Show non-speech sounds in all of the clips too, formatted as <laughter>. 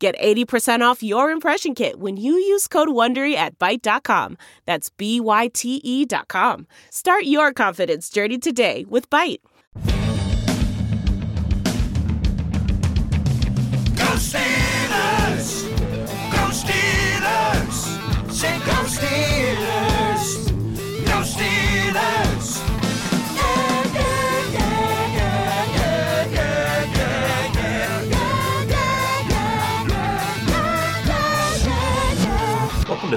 Get 80% off your impression kit when you use code WONDERY at Byte.com. That's B-Y-T-E dot com. Start your confidence journey today with Byte. Go Steelers! Go Steelers! Say go Steelers!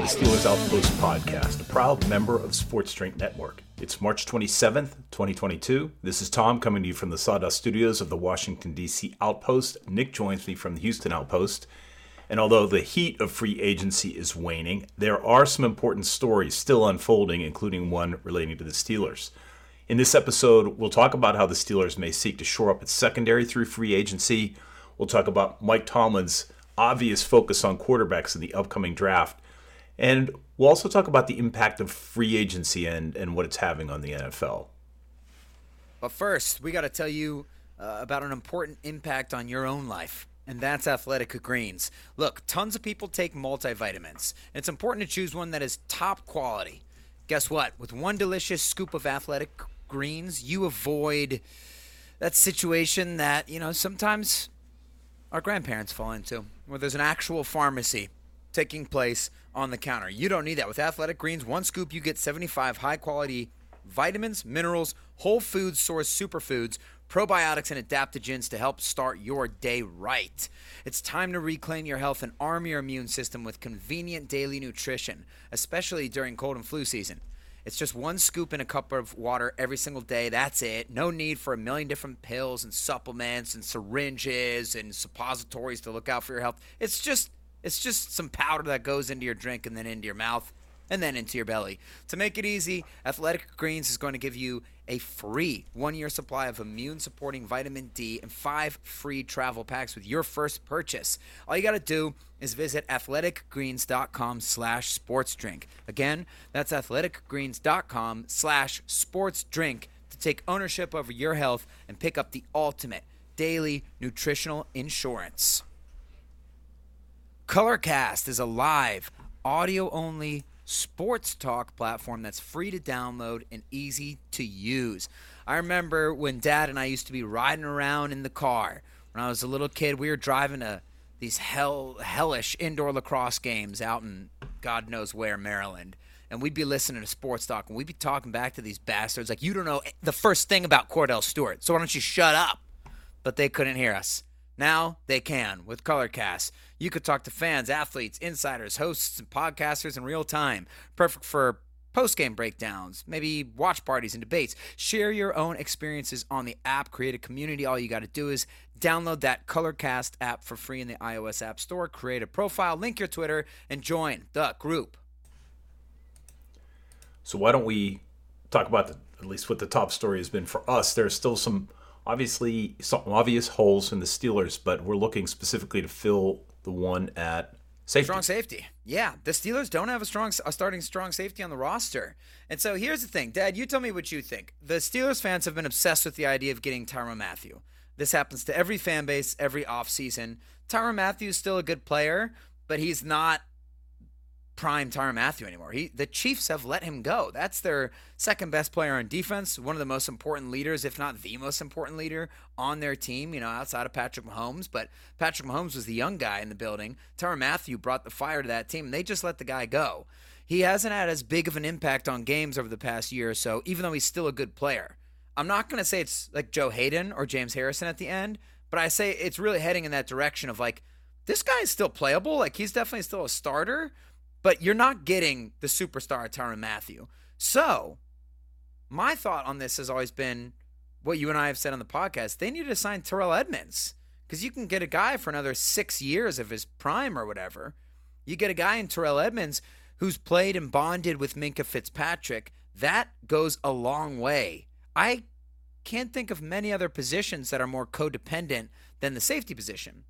The Steelers Outpost podcast, a proud member of Sports Drink Network. It's March 27th, 2022. This is Tom coming to you from the Sawdust Studios of the Washington, D.C. Outpost. Nick joins me from the Houston Outpost. And although the heat of free agency is waning, there are some important stories still unfolding, including one relating to the Steelers. In this episode, we'll talk about how the Steelers may seek to shore up its secondary through free agency. We'll talk about Mike Tomlin's obvious focus on quarterbacks in the upcoming draft. And we'll also talk about the impact of free agency and, and what it's having on the NFL. But first, we got to tell you uh, about an important impact on your own life, and that's Athletic Greens. Look, tons of people take multivitamins. It's important to choose one that is top quality. Guess what? With one delicious scoop of Athletic Greens, you avoid that situation that, you know, sometimes our grandparents fall into, where there's an actual pharmacy taking place on the counter. You don't need that. With Athletic Greens, one scoop, you get 75 high quality vitamins, minerals, whole food source superfoods, probiotics, and adaptogens to help start your day right. It's time to reclaim your health and arm your immune system with convenient daily nutrition, especially during cold and flu season. It's just one scoop in a cup of water every single day. That's it. No need for a million different pills and supplements and syringes and suppositories to look out for your health. It's just it's just some powder that goes into your drink and then into your mouth and then into your belly. To make it easy, Athletic Greens is going to give you a free one year supply of immune supporting vitamin D and five free travel packs with your first purchase. All you got to do is visit athleticgreens.com slash sports drink. Again, that's athleticgreens.com slash sports drink to take ownership over your health and pick up the ultimate daily nutritional insurance. Colorcast is a live, audio only sports talk platform that's free to download and easy to use. I remember when dad and I used to be riding around in the car when I was a little kid. We were driving to these hell hellish indoor lacrosse games out in God knows where, Maryland. And we'd be listening to sports talk and we'd be talking back to these bastards like, you don't know the first thing about Kordell Stewart, so why don't you shut up? But they couldn't hear us. Now they can with Colorcast. You could talk to fans, athletes, insiders, hosts, and podcasters in real time. Perfect for post game breakdowns, maybe watch parties and debates. Share your own experiences on the app. Create a community. All you got to do is download that Colorcast app for free in the iOS App Store. Create a profile, link your Twitter, and join the group. So why don't we talk about the, at least what the top story has been for us? There's still some obviously some obvious holes in the Steelers, but we're looking specifically to fill the one at safety. Strong safety. Yeah, the Steelers don't have a strong a starting strong safety on the roster. And so here's the thing, Dad, you tell me what you think. The Steelers fans have been obsessed with the idea of getting Tyrann Mathieu. This happens to every fan base every offseason. Mathieu is still a good player, but he's not prime Tyrann Mathieu anymore. He the Chiefs have let him go. That's their second best player on defense, one of the most important leaders, if not the most important leader on their team, you know, outside of Patrick Mahomes. But Patrick Mahomes was the young guy in the building. Tyrann Mathieu brought the fire to that team, and they just let the guy go. He hasn't had as big of an impact on games over the past year or so, even though he's still a good player. I'm not going to say it's like Joe Haden or James Harrison at the end, but I say it's really heading in that direction of like, this guy is still playable. Like, he's definitely still a starter, but you're not getting the superstar Tyrann Mathieu. So, my thought on this has always been what you and I have said on the podcast. They need to sign Terrell Edmunds because you can get a guy for another six years of his prime or whatever. You get a guy in Terrell Edmunds who's played and bonded with Minkah Fitzpatrick. That goes a long way. I can't think of many other positions that are more codependent than the safety position.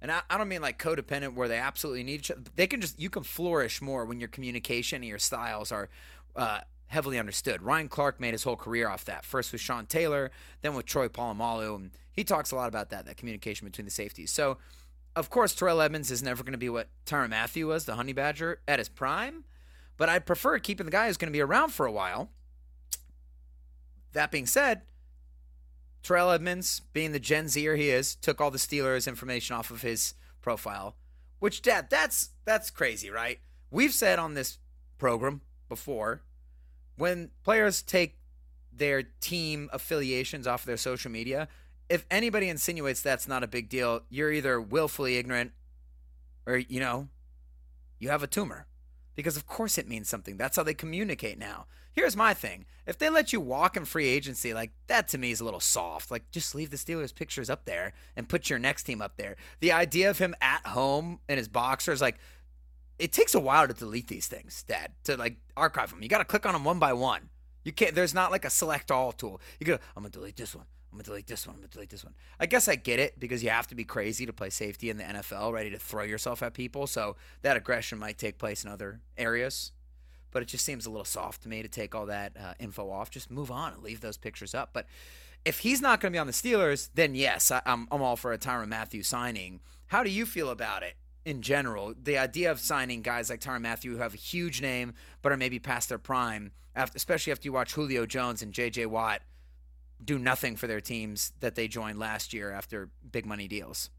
And I, I don't mean like codependent where they absolutely need each other. They can just you can flourish more when your communication and your styles are uh, heavily understood. Ryan Clark made his whole career off that. First with Sean Taylor, then with Troy Polamalu, and he talks a lot about that, that communication between the safeties. So, of course, Terrell Edmunds is never going to be what Tyrann Mathieu was, the Honey Badger, at his prime. But I prefer keeping the guy who's going to be around for a while. That being said, Terrell Edmunds, being the Gen Zer he is, took all the Steelers information off of his profile. Which Dad, that's that's crazy, right? We've said on this program before, when players take their team affiliations off their social media, if anybody insinuates that's not a big deal, you're either willfully ignorant or you know, you have a tumor. Because of course it means something. That's how they communicate now. Here's my thing. If they let you walk in free agency, like that to me is a little soft. Like just leave the Steelers pictures up there and put your next team up there. The idea of him at home in his boxers, like it takes a while to delete these things, Dad. To like archive them. You got to click on them one by one. You can't. There's not like a select all tool. You go. I'm gonna delete this one. I'm gonna delete this one. I'm gonna delete this one. I guess I get it because you have to be crazy to play safety in the NFL, ready to throw yourself at people. So that aggression might take place in other areas. But it just seems a little soft to me to take all that uh, info off. Just move on and leave those pictures up. But if he's not going to be on the Steelers, then yes, I, I'm, I'm all for a Tyrann Mathieu signing. How do you feel about it in general? The idea of signing guys like Tyrann Mathieu who have a huge name but are maybe past their prime, after, especially after you watch Julio Jones and J.J. Watt do nothing for their teams that they joined last year after big money deals.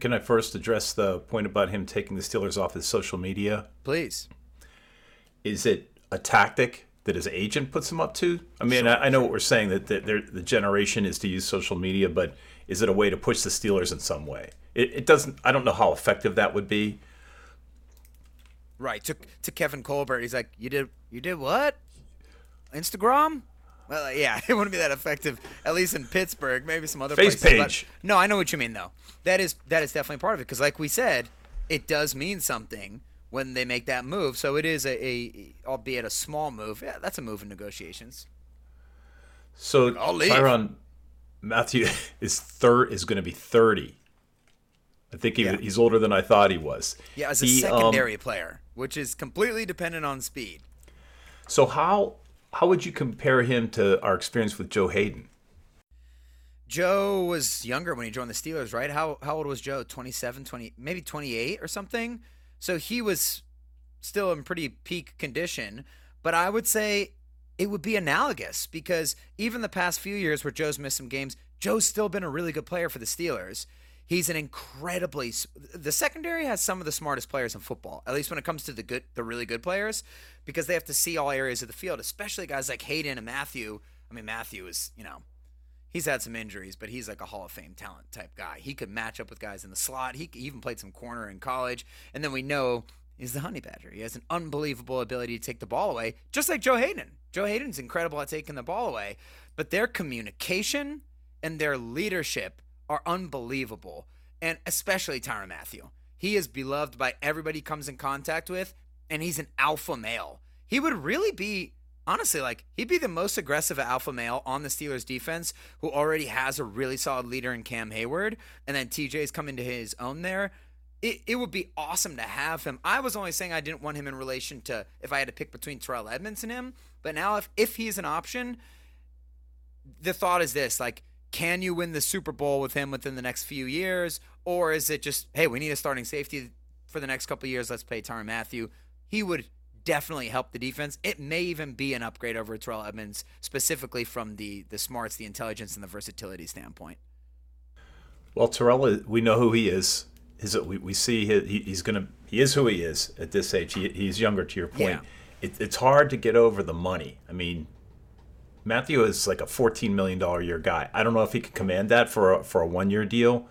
Can I first address the point about him taking the Steelers off his social media? Please. Is it a tactic that his agent puts him up to? I mean, I, I know what we're saying that the, the generation is to use social media, but is it a way to push the Steelers in some way? It, it doesn't. I don't know how effective that would be. Right to to Kevin Colbert, he's like, "You did you did what? Instagram? Well, yeah, <laughs> it wouldn't be that effective, at least in Pittsburgh. Maybe some other Face places. but- page. no, I know what you mean, though. That is that is definitely part of it because, like we said, it does mean something when they make that move. So it is a, a albeit a small move. Yeah, that's a move in negotiations. So I'll leave. Tyrann Mathieu <laughs> is third is going to be thirty. I think he, Yeah. he's older than I thought he was. Yeah, as a He, um, secondary player, which is completely dependent on speed. so how how would you compare him to our experience with Joe Haden? Joe was younger when he joined the Steelers, right? How how old was Joe? 27, 20, maybe 28 or something. So he was still in pretty peak condition, but I would say it would be analogous because even the past few years where Joe's missed some games, Joe's still been a really good player for the Steelers. He's an incredibly the secondary has some of the smartest players in football, at least when it comes to the good the really good players because they have to see all areas of the field, especially guys like Haden and Mathieu. I mean, Mathieu is, you know, he's had some injuries, but he's like a Hall of Fame talent type guy. He could match up with guys in the slot. He even played some corner in college. And then we know he's the Honey Badger. He has an unbelievable ability to take the ball away, just like Joe Haden. Joe Haden's incredible at taking the ball away, but their communication and their leadership are unbelievable, and especially Tyrann Mathieu. He is beloved by everybody he comes in contact with, and he's an alpha male. He would really be honestly, like he'd be the most aggressive alpha male on the Steelers defense who already has a really solid leader in Cam Heyward, and then TJ's coming to his own there. It, it would be awesome to have him. I was only saying I didn't want him in relation to if I had to pick between Terrell Edmunds and him, but now if if he's an option, the thought is this like can you win the Super Bowl with him within the next few years or is it just hey we need a starting safety for the next couple years let's play Tyrann Mathieu he would definitely help the defense it may even be an upgrade over Terrell Edmunds specifically from the the smarts the intelligence and the versatility standpoint Well, Terrell, we know who he is. His, we, we see he, he- he's gonna he is who he is at this age. He, he's younger. To your point, Yeah. it, it's hard to get over the money. I mean, Mathieu is like a fourteen million dollar year guy. I don't know if he can command that for a, for a one year deal,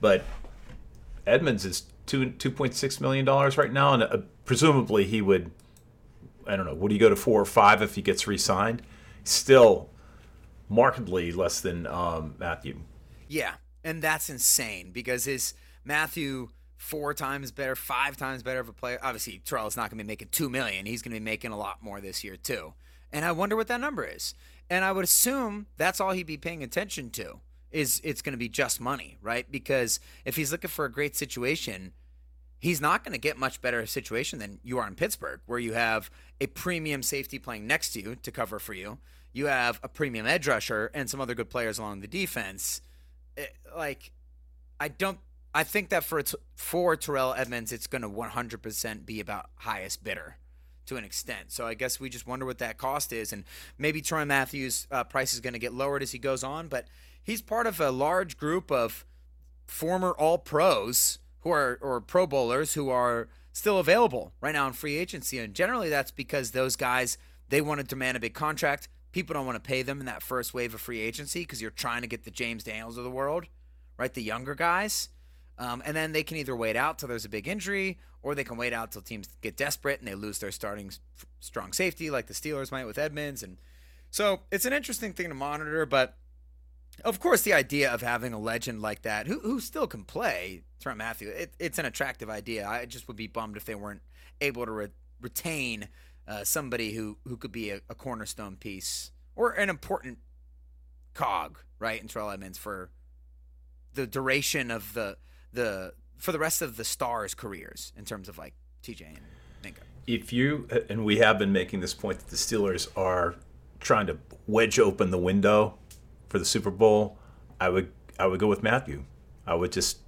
but Edmunds is two two point six million dollars right now, and uh, presumably he would. I don't know. Would he go to four or five if he gets re-signed? Still, markedly less than um, Mathieu. Yeah, and that's insane because his Mathieu four times better, five times better of a player. Obviously, Terrell is not going to be making two million. He's going to be making a lot more this year too. And I wonder what that number is. And I would assume that's all he'd be paying attention to is it's going to be just money, right? Because if he's looking for a great situation, he's not going to get much better situation than you are in Pittsburgh, where you have a premium safety playing next to you to cover for you. You have a premium edge rusher and some other good players along the defense. It, like, I don't. I think that for for Terrell Edmunds, it's going to 100% be about highest bidder to an extent. So I guess we just wonder what that cost is, and maybe Troy Matthews' uh, price is going to get lowered as he goes on. But he's part of a large group of former All Pros who are or Pro Bowlers who are still available right now in free agency, and generally that's because those guys they want to demand a big contract. People don't want to pay them in that first wave of free agency because you're trying to get the James Daniels of the world, right? The younger guys. Um, and then they can either wait out till there's a big injury, or they can wait out till teams get desperate and they lose their starting strong safety, like the Steelers might with Edmunds. And so it's an interesting thing to monitor. But of course, the idea of having a legend like that, who, who still can play, Trent Mathieu, it, it's an attractive idea. I just would be bummed if they weren't able to re- retain uh, somebody who, who could be a, a, cornerstone piece or an important cog, right, in Terrell Edmunds for the duration of the the for the rest of the stars' careers in terms of like TJ and Minkah. If you and we have been making this point that the Steelers are trying to wedge open the window for the Super Bowl, I would I would go with Mathieu. I would just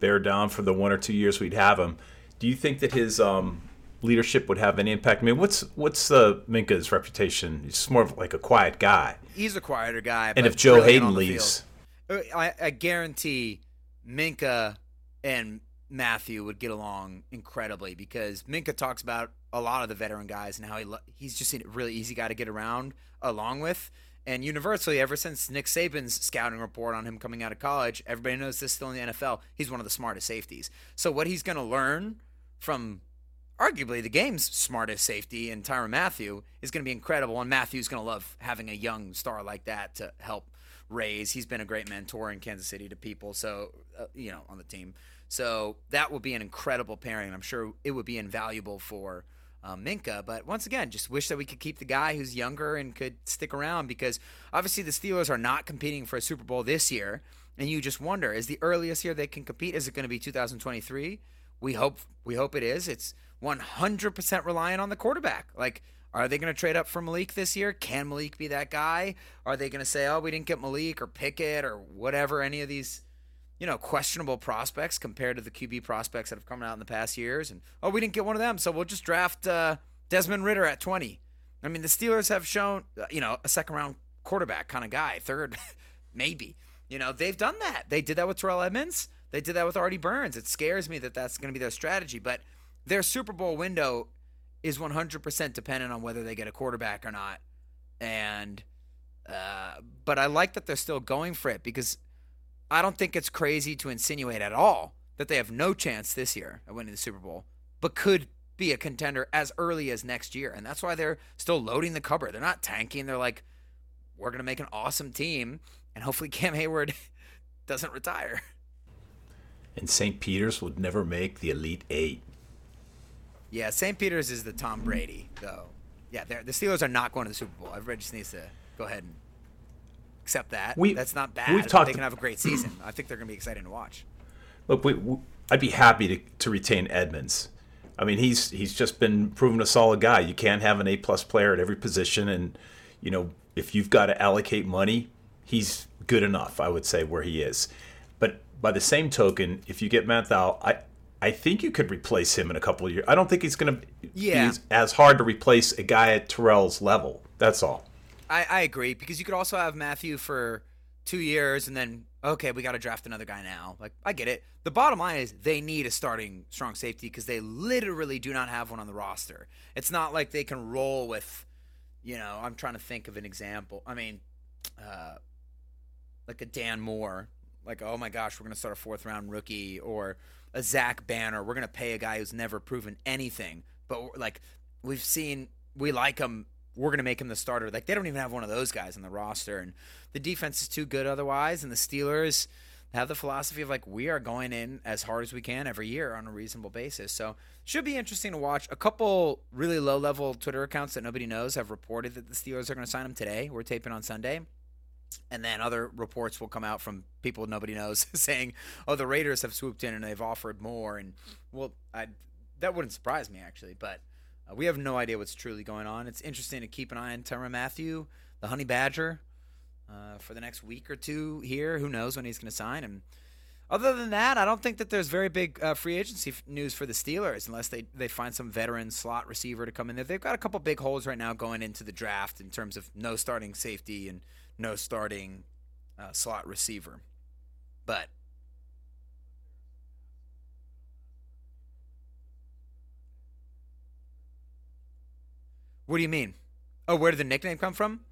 bear down for the one or two years we'd have him. Do you think that his um, leadership would have any impact? I mean, what's what's uh, Minkah's reputation? He's more of like a quiet guy. He's a quieter guy. And if Joe Haden leaves, uh, I, I guarantee Minkah and Mathieu would get along incredibly because Minkah talks about a lot of the veteran guys and how he he's just a really easy guy to get around along with. And universally, ever since Nick Saban's scouting report on him coming out of college, everybody knows this still in the NFL. He's one of the smartest safeties. So what he's going to learn from arguably the game's smartest safety and Tyrann Mathieu is going to be incredible. And Mathieu's going to love having a young star like that to help raise. He's been a great mentor in Kansas City to people, so uh, you know on the team. So that will be an incredible pairing. I'm sure it would be invaluable for um, Minkah. But once again, just wish that we could keep the guy who's younger and could stick around because obviously the Steelers are not competing for a Super Bowl this year. And you just wonder, is the earliest year they can compete? Is it going to be 2023? We hope we hope it is. It's 100% reliant on the quarterback. Like are they going to trade up for Malik this year? Can Malik be that guy? Are they going to say, "Oh, we didn't get Malik or Pickett or whatever"? Any of these, you know, questionable prospects compared to the QB prospects that have come out in the past years, and oh, we didn't get one of them, so we'll just draft uh, Desmond Ridder at twenty. I mean, the Steelers have shown, uh, you know, a second round quarterback kind of guy, third, <laughs> maybe. You know, they've done that. They did that with Terrell Edmunds. They did that with Artie Burns. It scares me that that's going to be their strategy, but their Super Bowl window is 100% dependent on whether they get a quarterback or not. And, uh, but I like that they're still going for it because I don't think it's crazy to insinuate at all that they have no chance this year of winning the Super Bowl, but could be a contender as early as next year. And that's why they're still loading the cupboard. They're not tanking. They're like, we're going to make an awesome team. And hopefully <laughs> Cam Heyward <laughs> doesn't retire. And St. Peter's would never make the Elite Eight. Yeah, St. Peter's is the Tom Brady, though. Yeah, the Steelers are not going to the Super Bowl. Everybody just needs to go ahead and accept that. We, That's not bad. We've talked they can have a great <clears throat> season. I think they're going to be exciting to watch. Look, we, we, I'd be happy to, to retain Edmunds. I mean, he's he's just been proven a solid guy. You can't have an A plus player at every position, and you know if you've got to allocate money, he's good enough. I would say where he is. But by the same token, if you get Manthal, I I think you could replace him in a couple of years. I don't think he's going to yeah. be as hard to replace a guy at Terrell's level. That's all. I, I agree because you could also have Mathieu for two years and then okay, we got to draft another guy now. Like I get it. The bottom line is they need a starting strong safety because they literally do not have one on the roster. It's not like they can roll with, you know. I'm trying to think of an example. I mean, uh, like a Dan Moore. Like oh my gosh, we're gonna start a fourth round rookie or a Zach Banner. We're gonna pay a guy who's never proven anything, but like we've seen, we like him. We're gonna make him the starter. Like they don't even have one of those guys on the roster, and the defense is too good otherwise. And the Steelers, have the philosophy of like we are going in as hard as we can every year on a reasonable basis. So should be interesting to watch. A couple really low level Twitter accounts that nobody knows have reported that the Steelers are going to sign him today. We're taping on Sunday. And then other reports will come out from people nobody knows <laughs> saying, "Oh, the Raiders have swooped in and they've offered more." And well, I, that wouldn't surprise me actually, but uh, we have no idea what's truly going on. It's interesting to keep an eye on Tyrann Mathieu, the Honey Badger, uh, for the next week or two here. Who knows when he's going to sign? And other than that, I don't think that there's very big uh, free agency f- news for the Steelers unless they, they find some veteran slot receiver to come in there. They've got a couple big holes right now going into the draft in terms of no starting safety and no starting uh, slot receiver. But what do you mean? Oh, where did the nickname come from?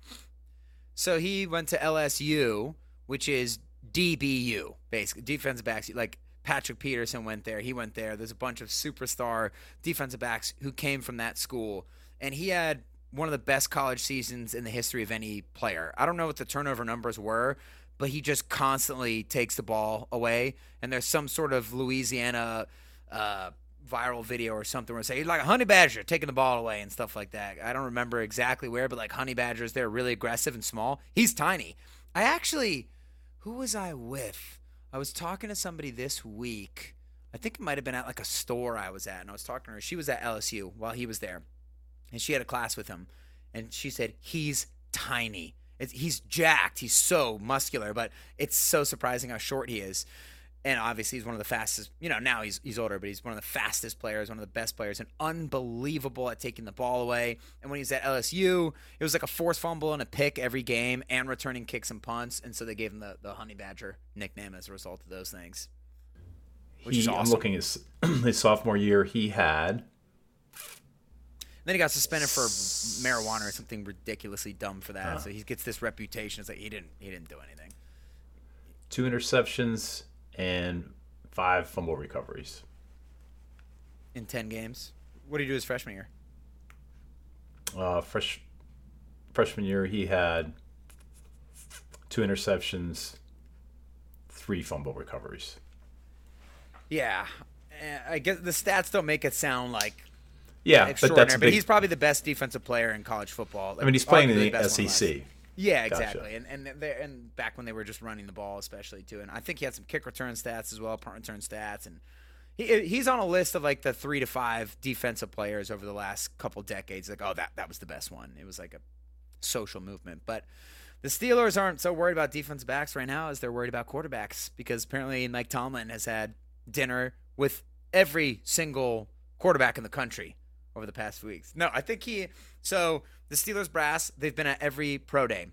So he went to LSU, which is DBU, basically defensive backs. Like Patrick Peterson went there. He went there. There's a bunch of superstar defensive backs who came from that school, and he had one of the best college seasons in the history of any player. I don't know what the turnover numbers were, but he just constantly takes the ball away. And there's some sort of Louisiana uh, viral video or something where say he's like a honey badger taking the ball away and stuff like that. I don't remember exactly where, but like honey badgers, they're really aggressive and small. He's tiny. I actually, who was I with? I was talking to somebody this week. I think it might have been at like a store I was at, and I was talking to her. She was at LSU while he was there and she had a class with him, and she said he's tiny. It's, he's jacked. He's so muscular, but it's so surprising how short he is. And obviously, he's one of the fastest. You know, now he's he's older, but he's one of the fastest players, one of the best players, and unbelievable at taking the ball away. And when he was at LSU, it was like a forced fumble and a pick every game, and returning kicks and punts. And so they gave him the the Honey Badger nickname as a result of those things. Which He, is I'm awesome. looking his <clears throat> his sophomore year. He had Then he got suspended for marijuana or something ridiculously dumb for that. So he gets this reputation. It's like he didn't he didn't do anything. two interceptions and five fumble recoveries. in 10 games. What did he do his freshman year? Uh, fresh freshman year, he had two interceptions, three fumble recoveries. Yeah. Eh, I guess the stats don't make it sound like Yeah, but extraordinary, that's a but, he's probably the best defensive player in college football. I mean, he's playing in the one. SEC. Yeah, Gotcha. exactly. And and and back when they were just running the ball, especially too. And I think he had some kick return stats as well, punt return stats, and he he's on a list of like the three to five defensive players over the last couple decades. Like, oh, that that was the best one. It was like a social movement, but. The Steelers aren't so worried about defensive backs right now as they're worried about quarterbacks because apparently Mike Tomlin has had dinner with every single quarterback in the country over the past few weeks. No, I think he. So the Steelers brass, they've been at every pro day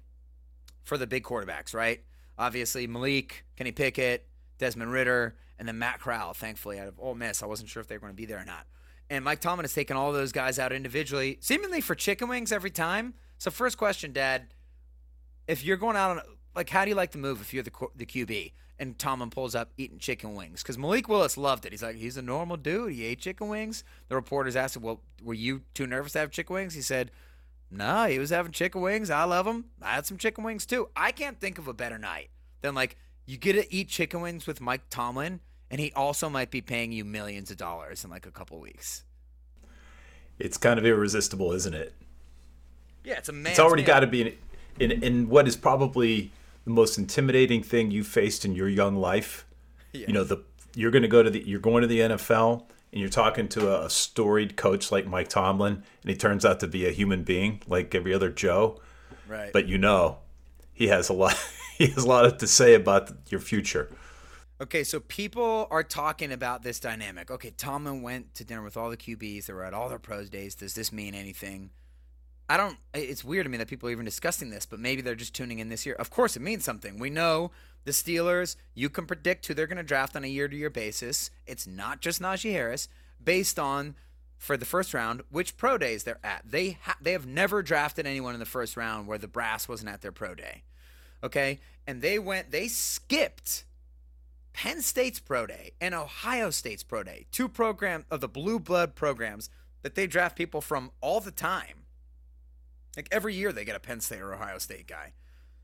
for the big quarterbacks, right? Obviously, Malik, Kenny Pickett, Desmond Ridder, and then Matt Corral, thankfully, out of Ole Miss. I wasn't sure if they were going to be there or not. And Mike Tomlin has taken all those guys out individually, seemingly for chicken wings every time. So, first question, Dad. If you're going out on, like, how do you like the move if you're the, the QB and Tomlin pulls up eating chicken wings? Because Malik Willis loved it. He's like, he's a normal dude. He ate chicken wings. The reporters asked him, well, were you too nervous to have chicken wings? He said, no, he was having chicken wings. I love them. I had some chicken wings too. I can't think of a better night than like you get to eat chicken wings with Mike Tomlin, and he also might be paying you millions of dollars in like a couple weeks. It's kind of irresistible, isn't it? Yeah, it's a man. It's already got to be in, in in what is probably the most intimidating thing you faced in your young life. You know, the you're going to go to the you're going to the NFL and you're talking to a, a storied coach like Mike Tomlin, and he turns out to be a human being like every other Joe. right. But you know, he has a lot. <laughs> He has a lot to say about your future. Okay, so people are talking about this dynamic. Okay, Tomlin went to dinner with all the QBs. They were at all their pros days. Does this mean anything? I don't. It's weird to me that people are even discussing this, but maybe they're just tuning in this year. Of course, it means something. We know the Steelers. You can predict who they're going to draft on a year-to-year basis. It's not just Najee Harris, based on for the first round which pro days they're at. They ha- they have never drafted anyone in the first round where the brass wasn't at their pro day. Okay, and they went. They skipped Penn State's pro day and Ohio State's pro day, two program of the blue blood programs that they draft people from all the time. Like every year they get a Penn State or Ohio State guy.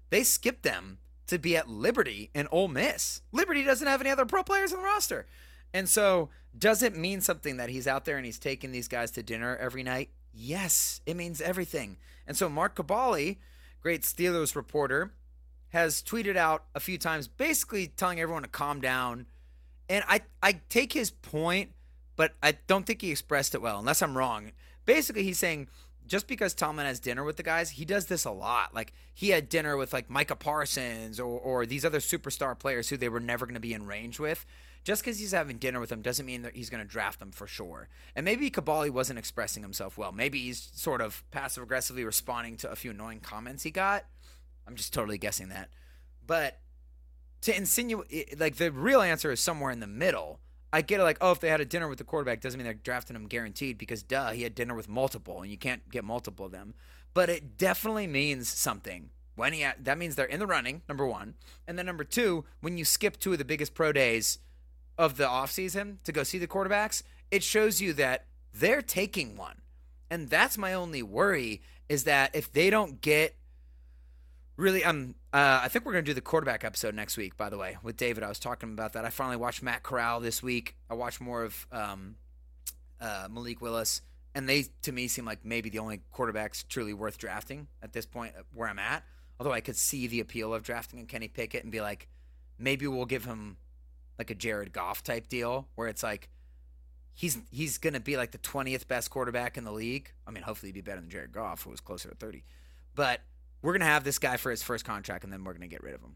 They skip them to be at Liberty and Ole Miss. Liberty doesn't have any other pro players on the roster. And so, does it mean something that he's out there and he's taking these guys to dinner every night? Yes, it means everything. And so, Mark Kaboly, great Steelers reporter, has tweeted out a few times basically telling everyone to calm down. And I, I take his point, but I don't think he expressed it well, unless I'm wrong. Basically, he's saying just because Tomlin has dinner with the guys, he does this a lot. Like he had dinner with like Micah Parsons or, or these other superstar players who they were never going to be in range with. Just because he's having dinner with them doesn't mean that he's going to draft them for sure. And maybe Kaboly wasn't expressing himself well. Maybe he's sort of passive aggressively responding to a few annoying comments he got. I'm just totally guessing that. But to insinuate, like the real answer is somewhere in the middle. I get it, like, oh, if they had a dinner with the quarterback, doesn't mean they're drafting him guaranteed because, duh, he had dinner with multiple, and you can't get multiple of them. But it definitely means something when he. that means they're in the running, number one, and then number two, when you skip two of the biggest pro days of the offseason to go see the quarterbacks, it shows you that they're taking one, and that's my only worry is that if they don't get really um uh, I think we're gonna do the quarterback episode next week. By the way, with David, I was talking about that. I finally watched Matt Corral this week. I watched more of um, uh, Malik Willis, and they to me seem like maybe the only quarterbacks truly worth drafting at this point uh, where I'm at. Although I could see the appeal of drafting a Kenny Pickett and be like, maybe we'll give him like a Jared Goff type deal where it's like he's he's gonna be like the twentieth best quarterback in the league. I mean, hopefully he'd be better than Jared Goff, who was closer to thirty, but we're gonna have this guy for his first contract, and then we're gonna get rid of him.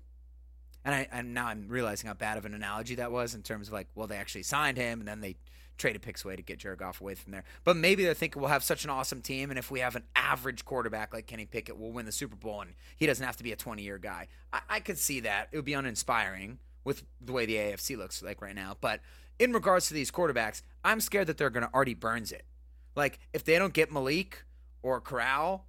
And I and now I'm realizing how bad of an analogy that was in terms of like, well, they actually signed him, and then they traded picks away to get Jared away from there. But maybe they're thinking we'll have such an awesome team, and if we have an average quarterback like Kenny Pickett, we'll win the Super Bowl, and he doesn't have to be a 20 year guy. I, I could see that. It would be uninspiring with the way the AFC looks like right now. But in regards to these quarterbacks, I'm scared that they're going to already Burns it. Like if they don't get Malik or Corral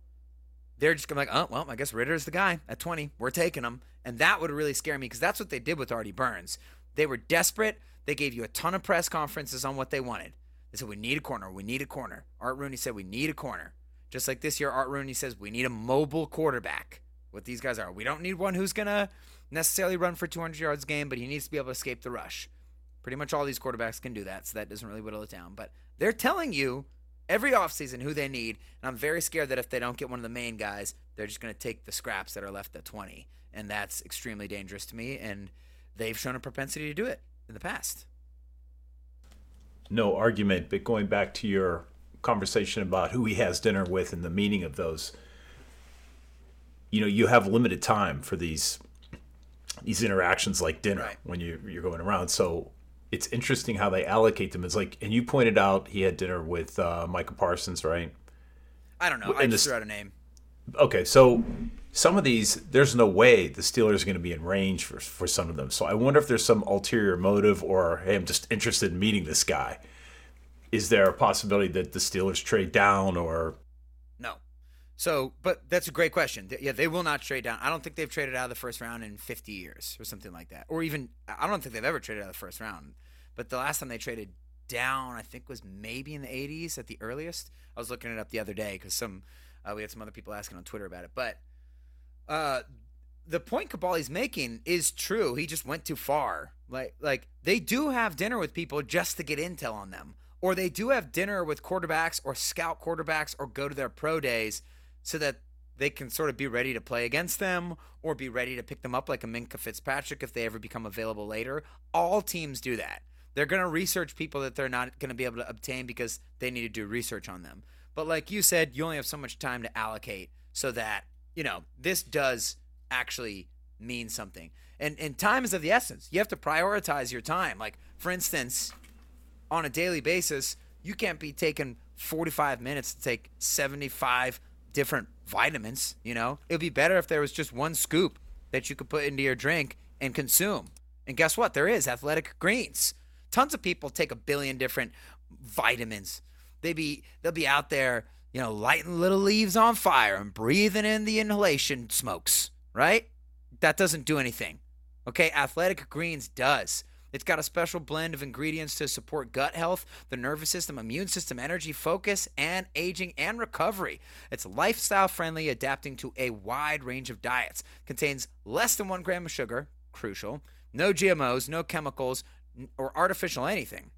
they're just gonna be like, oh well, I guess Ridder's the guy at 20. We're taking him, and that would really scare me because that's what they did with Artie Burns. They were desperate. They gave you a ton of press conferences on what they wanted. They said we need a corner. We need a corner. Art Rooney said we need a corner. Just like this year, Art Rooney says we need a mobile quarterback. What these guys are, we don't need one who's gonna necessarily run for 200 yards a game, but he needs to be able to escape the rush. Pretty much all these quarterbacks can do that, so that doesn't really whittle it down. But they're telling you every offseason who they need. And I'm very scared that if they don't get one of the main guys, they're just going to take the scraps that are left at 20. And that's extremely dangerous to me. And they've shown a propensity to do it in the past. No argument, but going back to your conversation about who he has dinner with and the meaning of those, you know, you have limited time for these these interactions like dinner Right. when you you're going around. So it's interesting how they allocate them. It's like, and you pointed out he had dinner with uh, Micah Parsons, right? I don't know. I just this- threw out a name. Okay, so some of these, there's no way the Steelers are going to be in range for for some of them. So I wonder if there's some ulterior motive, or hey, I'm just interested in meeting this guy. Is there a possibility that the Steelers trade down, or No. So, but that's a great question. Yeah, they will not trade down. I don't think they've traded out of the first round in 50 years or something like that. Or even, I don't think they've ever traded out of the first round. But the last time they traded down, I think was maybe in the 80s at the earliest. I was looking it up the other day because some, uh, we had some other people asking on Twitter about it. But uh, the point Kaboly's making is true. He just went too far. Like, like they do have dinner with people just to get intel on them, or they do have dinner with quarterbacks or scout quarterbacks or go to their pro days so that they can sort of be ready to play against them or be ready to pick them up like a Minkah Fitzpatrick if they ever become available later. All teams do that. They're going to research people that they're not going to be able to obtain because they need to do research on them. But like you said, you only have so much time to allocate so that, you know, this does actually mean something. And and time is of the essence. You have to prioritize your time. Like for instance, on a daily basis, you can't be taking 45 minutes to take 75 different vitamins, you know? It would be better if there was just one scoop that you could put into your drink and consume. And guess what? There is athletic greens. Tons of people take a billion different vitamins. They be they'll be out there, you know, lighting little leaves on fire and breathing in the inhalation smokes, right? That doesn't do anything. Okay, Athletic Greens does. It's got a special blend of ingredients to support gut health, the nervous system, immune system, energy, focus, and aging and recovery. It's lifestyle friendly, adapting to a wide range of diets. Contains less than one gram of sugar, crucial, no GMOs, no chemicals, or artificial anything.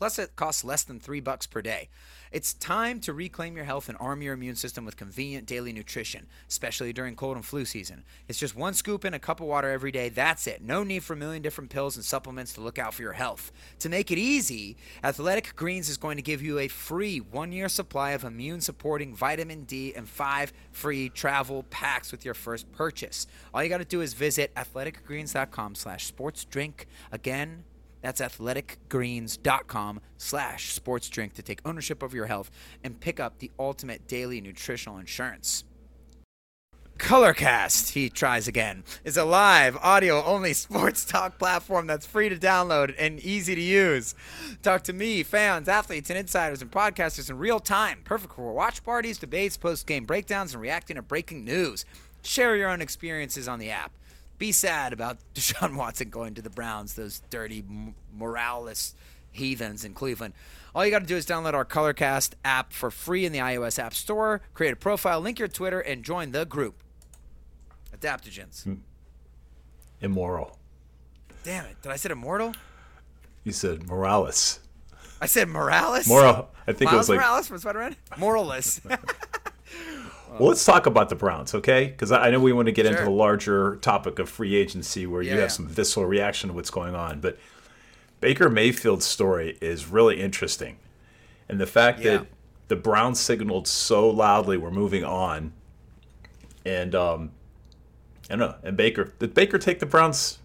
Plus, it costs less than three bucks per day. It's time to reclaim your health and arm your immune system with convenient daily nutrition, especially during cold and flu season. It's just one scoop in a cup of water every day. That's it. No need for a million different pills and supplements to look out for your health. To make it easy, Athletic Greens is going to give you a free one year supply of immune supporting vitamin D and five free travel packs with your first purchase. All you got to do is visit athleticgreens.com slash sports drink. Again, that's athleticgreens.com slash sports drink to take ownership of your health and pick up the ultimate daily nutritional insurance. Colorcast, he tries again, is a live, audio only sports talk platform that's free to download and easy to use. Talk to me, fans, athletes, and insiders and podcasters in real time. Perfect for watch parties, debates, post game breakdowns, and reacting to breaking news. Share your own experiences on the app. Be sad about <laughs> Deshaun Watson going to the Browns, those dirty, m- moralist heathens in Cleveland. All you got to do is download our Colorcast app for free in the iOS App Store, create a profile, link your Twitter, and join the group. Adaptogens. Hmm. Immoral. Damn it. Did I say immortal? You said Morales. I said Morales? Moral. I think Miles it was like. Morales from Spider-Man? Moralist. <laughs> <laughs> Well, let's talk about the Browns, okay? Because I know we want to get into the larger topic of free agency where you have yeah. some visceral reaction to what's going on. But Baker Mayfield's story is really interesting. And the fact Yeah. that the Browns signaled so loudly we're moving on. And, um, I don't know. And Baker, did Baker take the Browns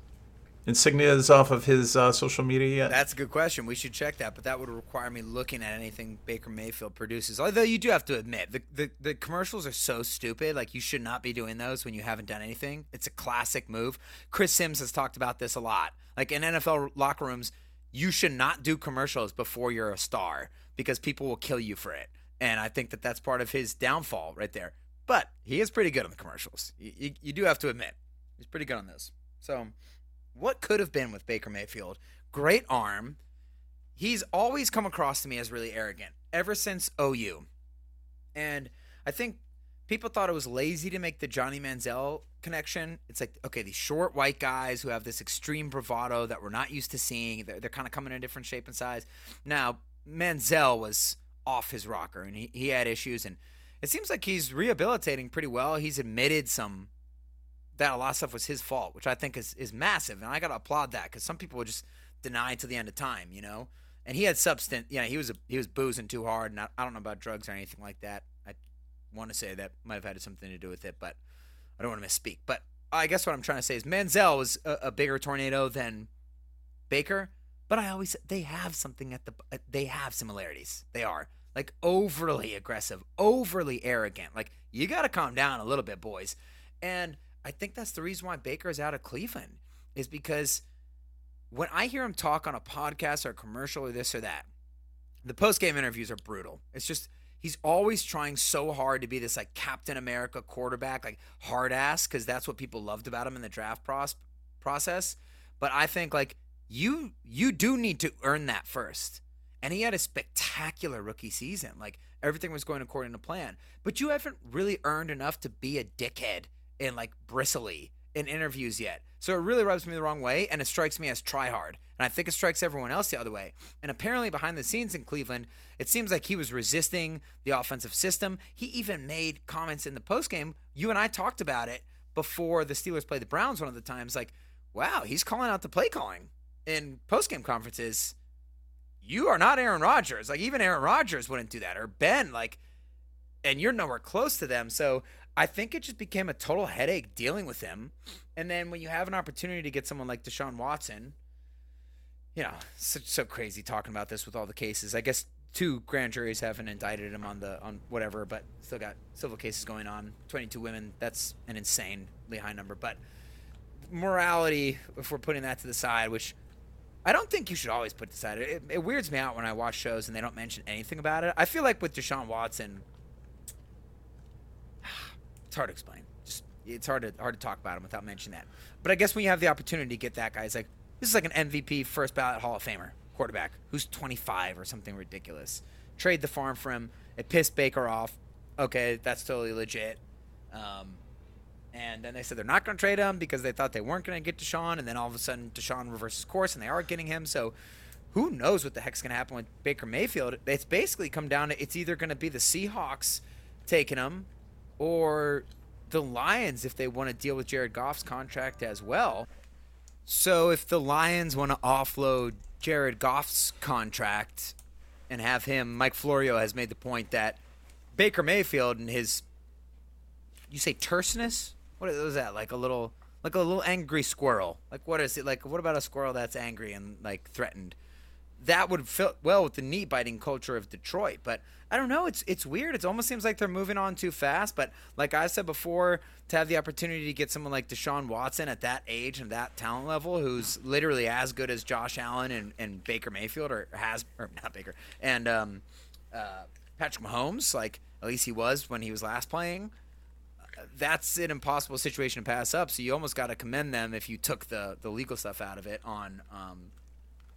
insignias off of his uh, social media yet? That's a good question. We should check that, but that would require me looking at anything Baker Mayfield produces. Although you do have to admit, the, the, the commercials are so stupid. Like, you should not be doing those when you haven't done anything. It's a classic move. Chris Sims has talked about this a lot. Like, in NFL locker rooms, you should not do commercials before you're a star because people will kill you for it. And I think that that's part of his downfall right there. But he is pretty good on the commercials. You, you, you do have to admit, he's pretty good on this. So, what could have been with Baker Mayfield? Great arm. He's always come across to me as really arrogant ever since OU. And I think people thought it was lazy to make the Johnny Manziel connection. It's like, okay, these short white guys who have this extreme bravado that we're not used to seeing, they're, they're kind of coming in a different shape and size. Now, Manziel was off his rocker and he, he had issues. And it seems like he's rehabilitating pretty well. He's admitted some that a lot of stuff was his fault, which I think is is massive, and I got to applaud that because some people would just deny to the end of time, you know. And he had substance, yeah, he was a, he was boozing too hard, and I, I don't know about drugs or anything like that. I want to say that might have had something to do with it, but I don't want to misspeak. But I guess what I'm trying to say is Manziel was a, a bigger tornado than Baker, but I always they have something at the they have similarities. They are like overly aggressive, overly arrogant. Like you got to calm down a little bit, boys. And I think that's the reason why Baker is out of Cleveland is because when I hear him talk on a podcast or a commercial or this or that, the post game interviews are brutal. It's just he's always trying so hard to be this like Captain America quarterback, like hard ass, because that's what people loved about him in the draft pros- process. But I think like you you do need to earn that first. And he had a spectacular rookie season. Like everything was going according to plan. But you haven't really earned enough to be a dickhead and like bristly in interviews yet. So it really rubs me the wrong way and it strikes me as try hard. And I think it strikes everyone else the other way. And apparently behind the scenes in Cleveland, it seems like he was resisting the offensive system. He even made comments in the postgame. You and I talked about it before the Steelers played the Browns one of the times like, wow, he's calling out the play calling in postgame conferences. You are not Aaron Rodgers. Like even Aaron Rodgers wouldn't do that or Ben like and you're nowhere close to them. So I think it just became a total headache dealing with him. And then when you have an opportunity to get someone like Deshaun Watson, you know, so, so crazy talking about this with all the cases. I guess two grand juries haven't indicted him on the on whatever, but still got civil cases going on. Twenty two women. That's an insanely high number. But morality, if we're putting that to the side, which I don't think you should always put to the side. It, it weirds me out when I watch shows and they don't mention anything about it. I feel like with Deshaun Watson, it's hard to explain. Just it's hard to hard to talk about him without mentioning that. But I guess when you have the opportunity to get that guy, it's like, This is like an MVP, first ballot Hall of Famer quarterback who's 25 or something ridiculous. Trade the farm for him. It pissed Baker off. Okay, that's totally legit. Um, and then they said they're not going to trade him because they thought they weren't going to get Deshaun. And then all of a sudden, Deshaun reverses course and they are getting him. So who knows what the heck's going to happen with Baker Mayfield? It's basically come down to it's either going to be the Seahawks taking him or the Lions if they want to deal with Jared Goff's contract as well. So if the Lions want to offload Jared Goff's contract and have him, Mike Florio has made the point that Baker Mayfield and his, you say terseness? What is that? Like a little, like a little angry squirrel. Like what is it? Like what about a squirrel that's angry and like threatened? That would fit well with the knee biting culture of Detroit, but I don't know. It's it's weird. It almost seems like they're moving on too fast. But like I said before, to have the opportunity to get someone like Deshaun Watson at that age and that talent level, who's literally as good as Josh Allen and, and Baker Mayfield, or has or not Baker and um, uh, Patrick Mahomes, like at least he was when he was last playing that's an impossible situation to pass up. So you almost got to commend them if you took the the legal stuff out of it on, um,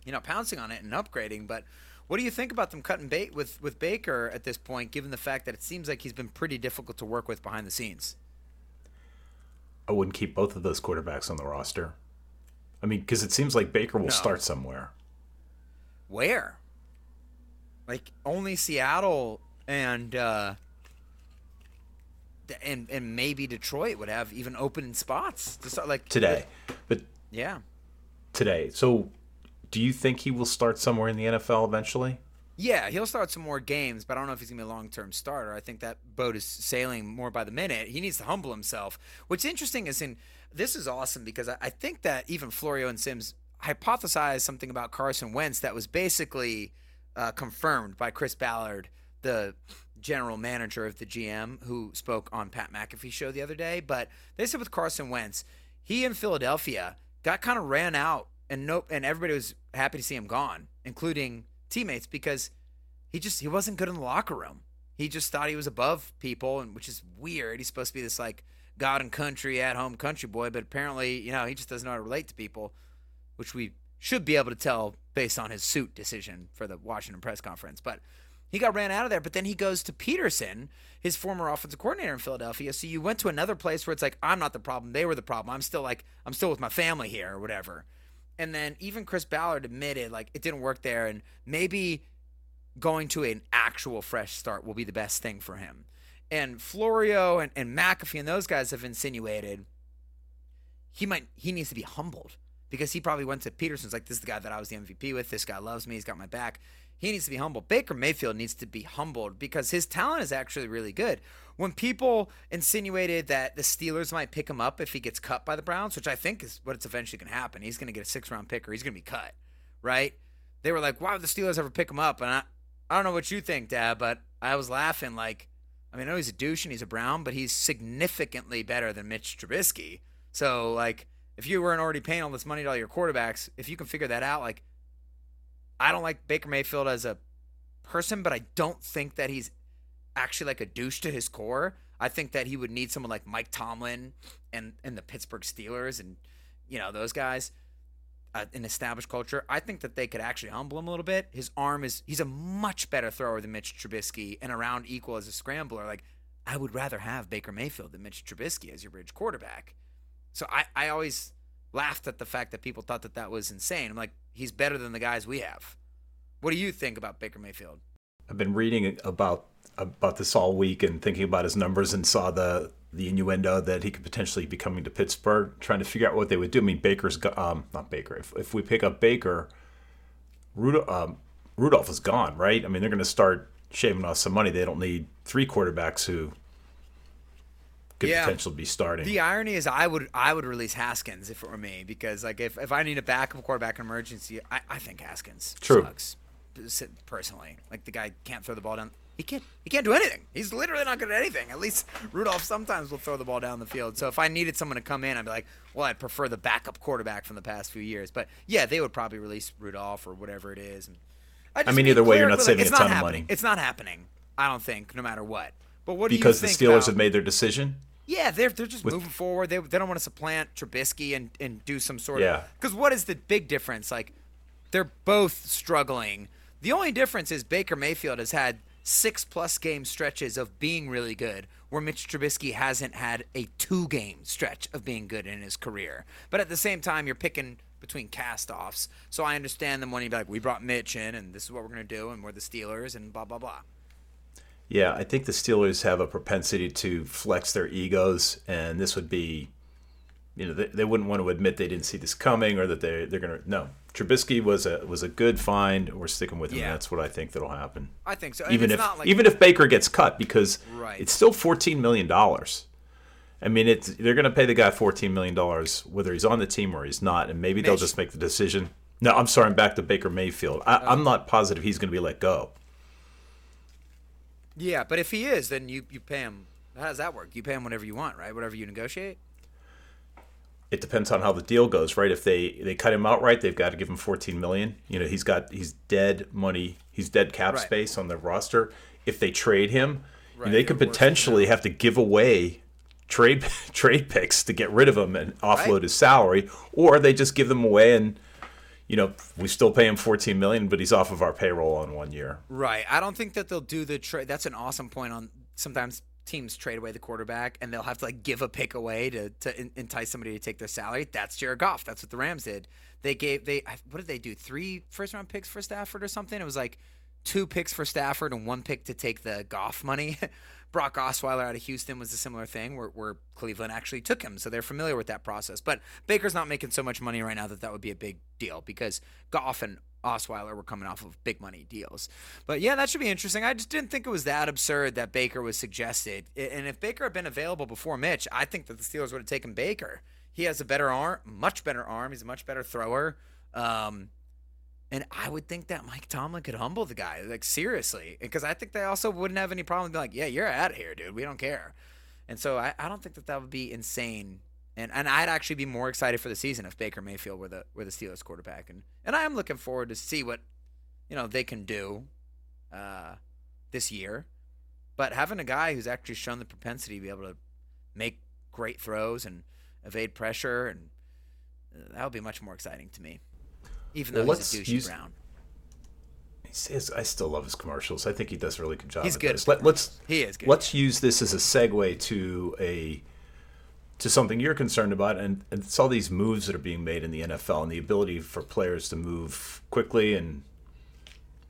you know, pouncing on it and upgrading. But what do you think about them cutting bait with with Baker at this point, given the fact that it seems like he's been pretty difficult to work with behind the scenes? I wouldn't keep both of those quarterbacks on the roster. I mean, because it seems like Baker will No. start somewhere. Where? Like only Seattle and uh, and and maybe Detroit would have even open spots to start. Like today. But Yeah. today. So, do you think he will start somewhere in the NFL eventually? Yeah, he'll start some more games, but I don't know if he's gonna be a long-term starter. I think that boat is sailing more by the minute. He needs to humble himself. What's interesting is in this is awesome because I, I think that even Florio and Sims hypothesized something about Carson Wentz that was basically uh, confirmed by Chris Ballard, the general manager of the GM, who spoke on Pat McAfee's show the other day. But they said with Carson Wentz, he in Philadelphia got kind of ran out, and nope, and everybody was happy to see him gone, including teammates, because he just he wasn't good in the locker room. He just thought he was above people, and which is weird. He's supposed to be this like God and country at home country boy, but apparently, you know, he just doesn't know how to relate to people, which we should be able to tell based on his suit decision for the Washington press conference. But he got ran out of there, but then he goes to Peterson, his former offensive coordinator in Philadelphia. So you went to another place where it's like, I'm not the problem. They were the problem. I'm still like, I'm still with my family here or whatever. And then even Chris Ballard admitted like it didn't work there, and maybe going to an actual fresh start will be the best thing for him. And Florio and, and McAfee and those guys have insinuated he might he needs to be humbled because he probably went to Peterson's like this is the guy that I was the MVP with. This guy loves me. He's got my back. He needs to be humbled. Baker Mayfield needs to be humbled because his talent is actually really good. When people insinuated that the Steelers might pick him up if he gets cut by the Browns, which I think is what it's eventually going to happen, he's going to get a six round pick or he's going to be cut, right? They were like, why would the Steelers ever pick him up? And I, I don't know what you think, Dad, but I was laughing like, I mean, I know he's a douche and he's a Brown, but he's significantly better than Mitch Trubisky. So, like, if you weren't already paying all this money to all your quarterbacks, if you can figure that out, like, I don't like Baker Mayfield as a person, but I don't think that he's actually like a douche to his core. I think that he would need someone like Mike Tomlin and and the Pittsburgh Steelers and you know those guys, uh, an established culture. I think that they could actually humble him a little bit. His arm is he's a much better thrower than Mitch Trubisky and around equal as a scrambler. Like I would rather have Baker Mayfield than Mitch Trubisky as your bridge quarterback. So I I always laughed at the fact that people thought that that was insane. I'm like he's better than the guys we have. What do you think about Baker Mayfield? I've been reading about about this all week and thinking about his numbers and saw the the innuendo that he could potentially be coming to Pittsburgh, trying to figure out what they would do. I mean, Baker's um, not Baker. If, if we pick up Baker, Rudolph, um, Rudolph is gone, right? I mean, they're going to start shaving off some money. They don't need three quarterbacks who could Yeah. potentially be starting. The irony is, I would I would release Haskins if it were me because like if, if I need a backup quarterback in emergency, I, I think Haskins True. sucks personally. Like the guy can't throw the ball down. He can't. He can't do anything. He's literally not good at anything. At least Rudolph sometimes will throw the ball down the field. So if I needed someone to come in, I'd be like, well, I'd prefer the backup quarterback from the past few years. But yeah, they would probably release Rudolph or whatever it is. And I, just mean, either way, you're not saving it's a ton of happening. money. It's not happening. I don't think, no matter what. But what do because the Steelers about- have made their decision. Yeah, they're they're just With- moving forward. They, they don't want to supplant Trubisky and, and do some sort Yeah. of because what is the big difference? Like they're both struggling. The only difference is Baker Mayfield has had six plus game stretches of being really good, where Mitch Trubisky hasn't had a two game stretch of being good in his career. But at the same time, you're picking between cast offs. So I understand them when you be like, we brought Mitch in and this is what we're gonna do and we're the Steelers and blah blah blah. Yeah, I think the Steelers have a propensity to flex their egos, and this would be, you know, they, they wouldn't want to admit they didn't see this coming or that they they're gonna no. Trubisky was a was a good find. We're sticking with him. Yeah. That's what I think that'll happen. I think so. And even if like even if Baker gets cut because Right. it's still fourteen million dollars. I mean, it's they're going to pay the guy fourteen million dollars whether he's on the team or he's not, and maybe they'll just make the decision. No, I'm sorry, I'm back to Baker Mayfield. I, I'm not positive he's going to be let go. Yeah, but if he is, then you, you pay him. How does that work? You pay him whatever you want, right? Whatever you negotiate. It depends on how the deal goes, right? If they they cut him outright, they've got to give him fourteen million. You know, he's got he's dead money, he's dead cap Right. space on the roster. If they trade him, Right, they could potentially have to give away trade <laughs> trade picks to get rid of him and offload Right. his salary, or they just give them away and you know we still pay him fourteen million, but he's off of our payroll on one year. Right. I don't think that they'll do the trade. That's an awesome point. On sometimes teams trade away the quarterback and they'll have to like give a pick away to to en- entice somebody to take their salary. That's Jared Goff. That's what the Rams did. They gave they what did they do? Three first round picks for Stafford or something. It was like two picks for Stafford and one pick to take the Goff money. <laughs> Brock Osweiler out of Houston was a similar thing where, where Cleveland actually took him, so they're familiar with that process. But Baker's not making so much money right now that that would be a big deal because Goff and Osweiler were coming off of big money deals. But yeah, that should be interesting. I just didn't think it was that absurd that Baker was suggested. And if Baker had been available before Mitch, I think that the Steelers would have taken Baker. He has a better arm, much better arm. He's a much better thrower. Um, and I would think that Mike Tomlin could humble the guy, like seriously, because I think they also wouldn't have any problem being like, "Yeah, you're out of here, dude. We don't care." And so I, I don't think that that would be insane. And and I'd actually be more excited for the season if Baker Mayfield were the were the Steelers quarterback. And and I am looking forward to see what you know they can do uh, this year. But having a guy who's actually shown the propensity to be able to make great throws and evade pressure, and uh, that would be much more exciting to me. Even though Well, he's a let's douchey use- Brown. He's- I still love his commercials. I think he does a really good job. He's good this. Let, let's He is good. let's use this as a segue to a to something you're concerned about, and, and it's all these moves that are being made in the NFL and the ability for players to move quickly and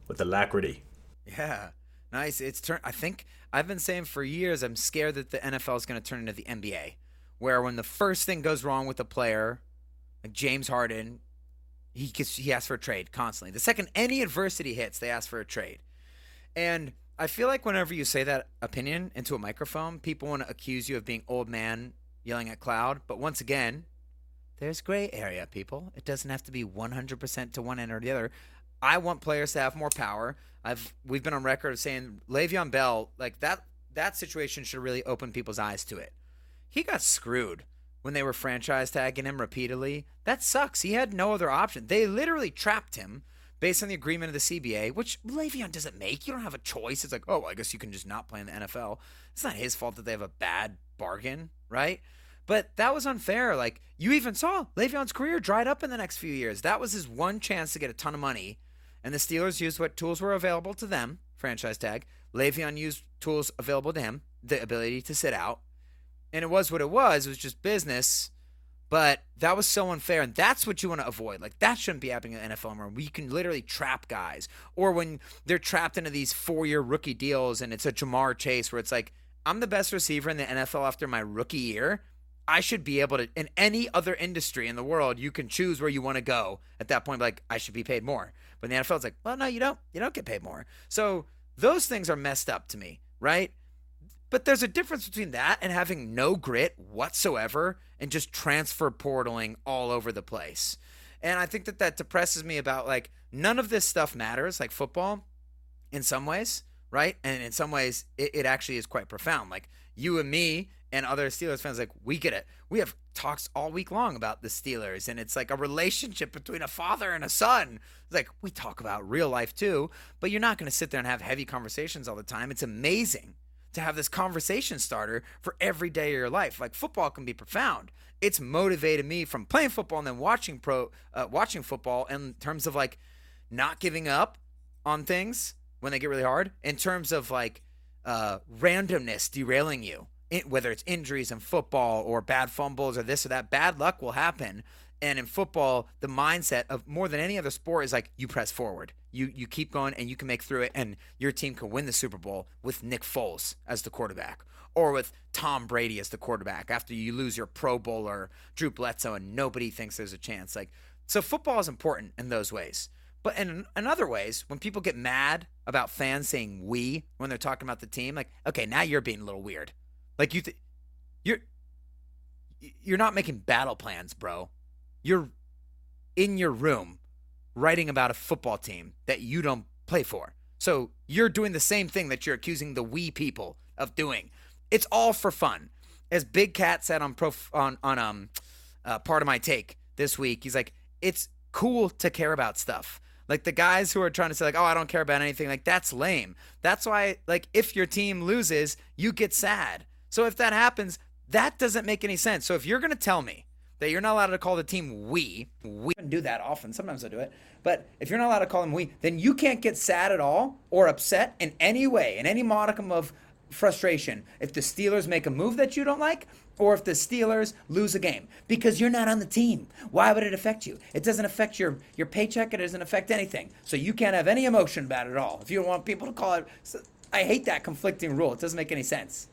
with alacrity. Yeah, nice. It's turn. I think I've been saying for years I'm scared that the NFL is going to turn into the NBA, where when the first thing goes wrong with a player, like James Harden, he gets he asks for a trade constantly. The second any adversity hits, they ask for a trade, and I feel like whenever you say that opinion into a microphone, people want to accuse you of being old man yelling at cloud. But once again, there's gray area, people. It doesn't have to be 100% to one end or the other. I want players to have more power. I've we've been on record of saying Le'Veon Bell, like that that situation should really open people's eyes to it. He got screwed when they were franchise tagging him repeatedly. That sucks. He had no other option. They literally trapped him based on the agreement of the CBA, which Le'Veon doesn't make. You don't have a choice. It's like, oh, I guess you can just not play in the NFL. It's not his fault that they have a bad bargain, right? But that was unfair. Like you even saw Le'Veon's career dried up in the next few years. That was his one chance to get a ton of money, and the Steelers used what tools were available to them. Franchise tag. Le'Veon used tools available to him, the ability to sit out, and it was what it was. It was just business. But that was so unfair, and that's what you want to avoid. Like that shouldn't be happening in the NFL anymore. You can literally trap guys, or when they're trapped into these four-year rookie deals, and it's a Ja'Marr Chase, where it's like, I'm the best receiver in the NFL after my rookie year. I should be able to. In any other industry in the world, you can choose where you want to go. At that point, like I should be paid more. But in the NFL, it's like, well, no, you don't. You don't get paid more. So those things are messed up to me, right? But there's a difference between that and having no grit whatsoever and just transfer portaling all over the place. And I think that that depresses me about like none of this stuff matters, like football in some ways, right? And in some ways, it, it actually is quite profound. Like you and me and other Steelers fans, like we get it. We have talks all week long about the Steelers, and it's like a relationship between a father and a son. It's like we talk about real life too, but you're not going to sit there and have heavy conversations all the time. It's amazing to have this conversation starter for every day of your life. Like football can be profound. It's motivated me from playing football and then watching pro uh, watching football in terms of like not giving up on things when they get really hard. In terms of like uh, randomness derailing you, whether it's injuries in football or bad fumbles or this or that, bad luck will happen. And in football, the mindset of more than any other sport is like you press forward. You you keep going and you can make through it and your team can win the Super Bowl with Nick Foles as the quarterback or with Tom Brady as the quarterback after you lose your Pro Bowler Drew Bledsoe and nobody thinks there's a chance. Like so football is important in those ways. But in, in other ways, when people get mad about fans saying we when they're talking about the team, like, okay, now you're being a little weird. Like you th- you're you're not making battle plans, bro. You're in your room writing about a football team that you don't play for. So you're doing the same thing that you're accusing the we people of doing. It's all for fun. As Big Cat said on prof- on on um uh, Pardon My Take this week, he's like, it's cool to care about stuff. Like the guys who are trying to say like, oh, I don't care about anything, like that's lame. That's why like if your team loses, you get sad. So if that happens, that doesn't make any sense. So if you're gonna tell me that you're not allowed to call the team we. We don't do that often. Sometimes I do it. But if you're not allowed to call them we, then you can't get sad at all or upset in any way, in any modicum of frustration if the Steelers make a move that you don't like or if the Steelers lose a game because you're not on the team. Why would it affect you? It doesn't affect your your paycheck, it doesn't affect anything. So you can't have any emotion about it at all. If you don't want people to call it I hate that conflicting rule. It doesn't make any sense.